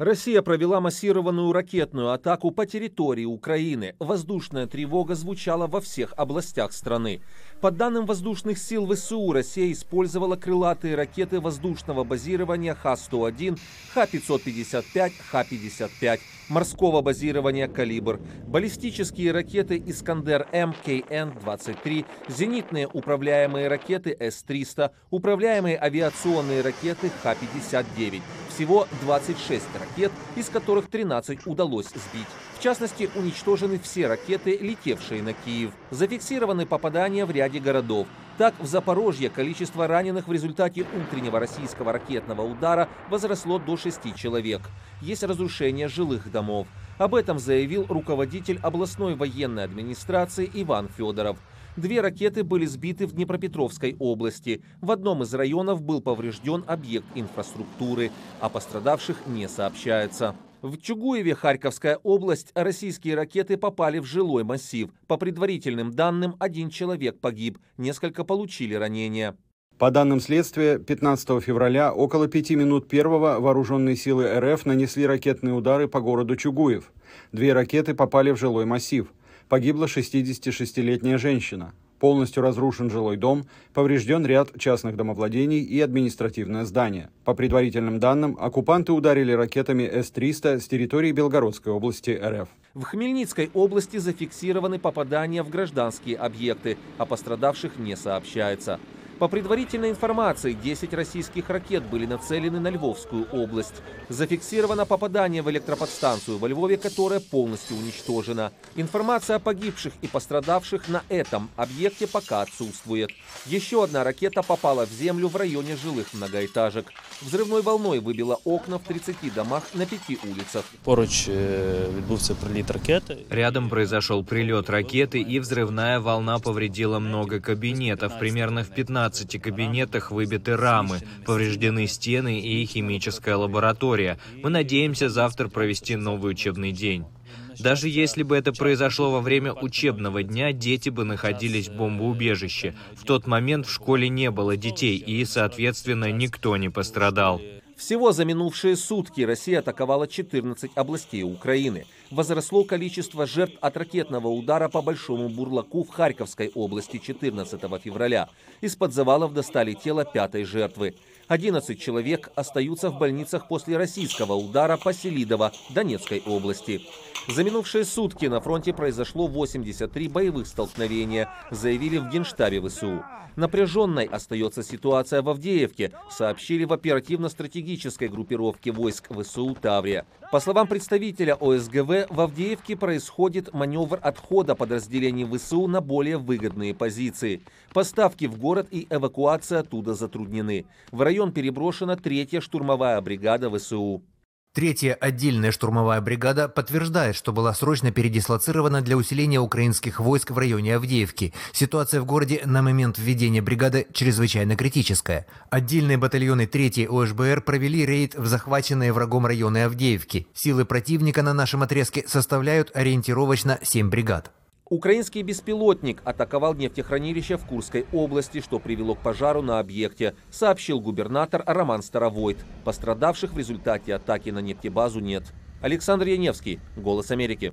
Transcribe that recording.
Россия провела массированную ракетную атаку по территории Украины. Воздушная тревога звучала во всех областях страны. По данным воздушных сил ВСУ, Россия использовала крылатые ракеты воздушного базирования Х-101, Х-555, Х-55, морского базирования «Калибр», баллистические ракеты «Искандер-М», КН-23, зенитные управляемые ракеты С-300, управляемые авиационные ракеты Х-59. Всего 26 ракет, из которых 13 удалось сбить. В частности, уничтожены все ракеты, летевшие на Киев. Зафиксированы попадания в ряде городов. Так, в Запорожье количество раненых в результате утреннего российского ракетного удара возросло до 6 человек. Есть разрушение жилых домов. Об этом заявил руководитель областной военной администрации Иван Федоров. Две ракеты были сбиты в Днепропетровской области. В одном из районов был поврежден объект инфраструктуры. О пострадавших не сообщается. В Чугуеве, Харьковская область, российские ракеты попали в жилой массив. По предварительным данным, один человек погиб, несколько получили ранения. По данным следствия, 15 февраля около пяти минут первого вооруженные силы РФ нанесли ракетные удары по городу Чугуев. Две ракеты попали в жилой массив. Погибла 66-летняя женщина. Полностью разрушен жилой дом, поврежден ряд частных домовладений и административное здание. По предварительным данным, оккупанты ударили ракетами С-300 с территории Белгородской области РФ. В Хмельницкой области зафиксированы попадания в гражданские объекты, о пострадавших не сообщается. По предварительной информации, 10 российских ракет были нацелены на Львовскую область. Зафиксировано попадание в электроподстанцию во Львове, которая полностью уничтожена. Информация о погибших и пострадавших на этом объекте пока отсутствует. Еще одна ракета попала в землю в районе жилых многоэтажек. Взрывной волной выбила окна в 30 домах на пяти улицах. Поруч відбувся приліт ракети. Рядом произошел прилет ракеты, и взрывная волна повредила много кабинетов. Примерно в 15 кабинетах выбиты рамы, повреждены стены и химическая лаборатория. Мы надеемся завтра провести новый учебный день. Даже если бы это произошло во время учебного дня, дети бы находились в бомбоубежище. В тот момент в школе не было детей, и, соответственно, никто не пострадал. Всего за минувшие сутки Россия атаковала 14 областей Украины. Возросло количество жертв от ракетного удара по Большому Бурлаку в Харьковской области 14 февраля. Из-под завалов достали тело пятой жертвы. 11 человек остаются в больницах после российского удара по Селидово Донецкой области. За минувшие сутки на фронте произошло 83 боевых столкновения, заявили в Генштабе ВСУ. Напряженной остается ситуация в Авдеевке, сообщили в оперативно-стратегической группировке войск ВСУ «Таврия». По словам представителя ОСГВ, в Авдеевке происходит маневр отхода подразделений ВСУ на более выгодные позиции. Поставки в город и эвакуация оттуда затруднены. В район переброшена третья штурмовая бригада ВСУ. Третья отдельная штурмовая бригада подтверждает, что была срочно передислоцирована для усиления украинских войск в районе Авдеевки. Ситуация в городе на момент введения бригады чрезвычайно критическая. Отдельные батальоны 3 ОШБР провели рейд в захваченные врагом районы Авдеевки. Силы противника на нашем отрезке составляют ориентировочно 7 бригад. Украинский беспилотник атаковал нефтехранилище в Курской области, что привело к пожару на объекте, сообщил губернатор Роман Старовойт. Пострадавших в результате атаки на нефтебазу нет. Александр Яневский, «Голос Америки».